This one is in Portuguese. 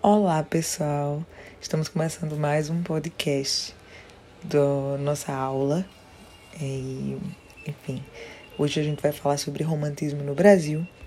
Olá, pessoal! Estamos começando mais um podcast da nossa aula. E, enfim, hoje a gente vai falar sobre romantismo no Brasil.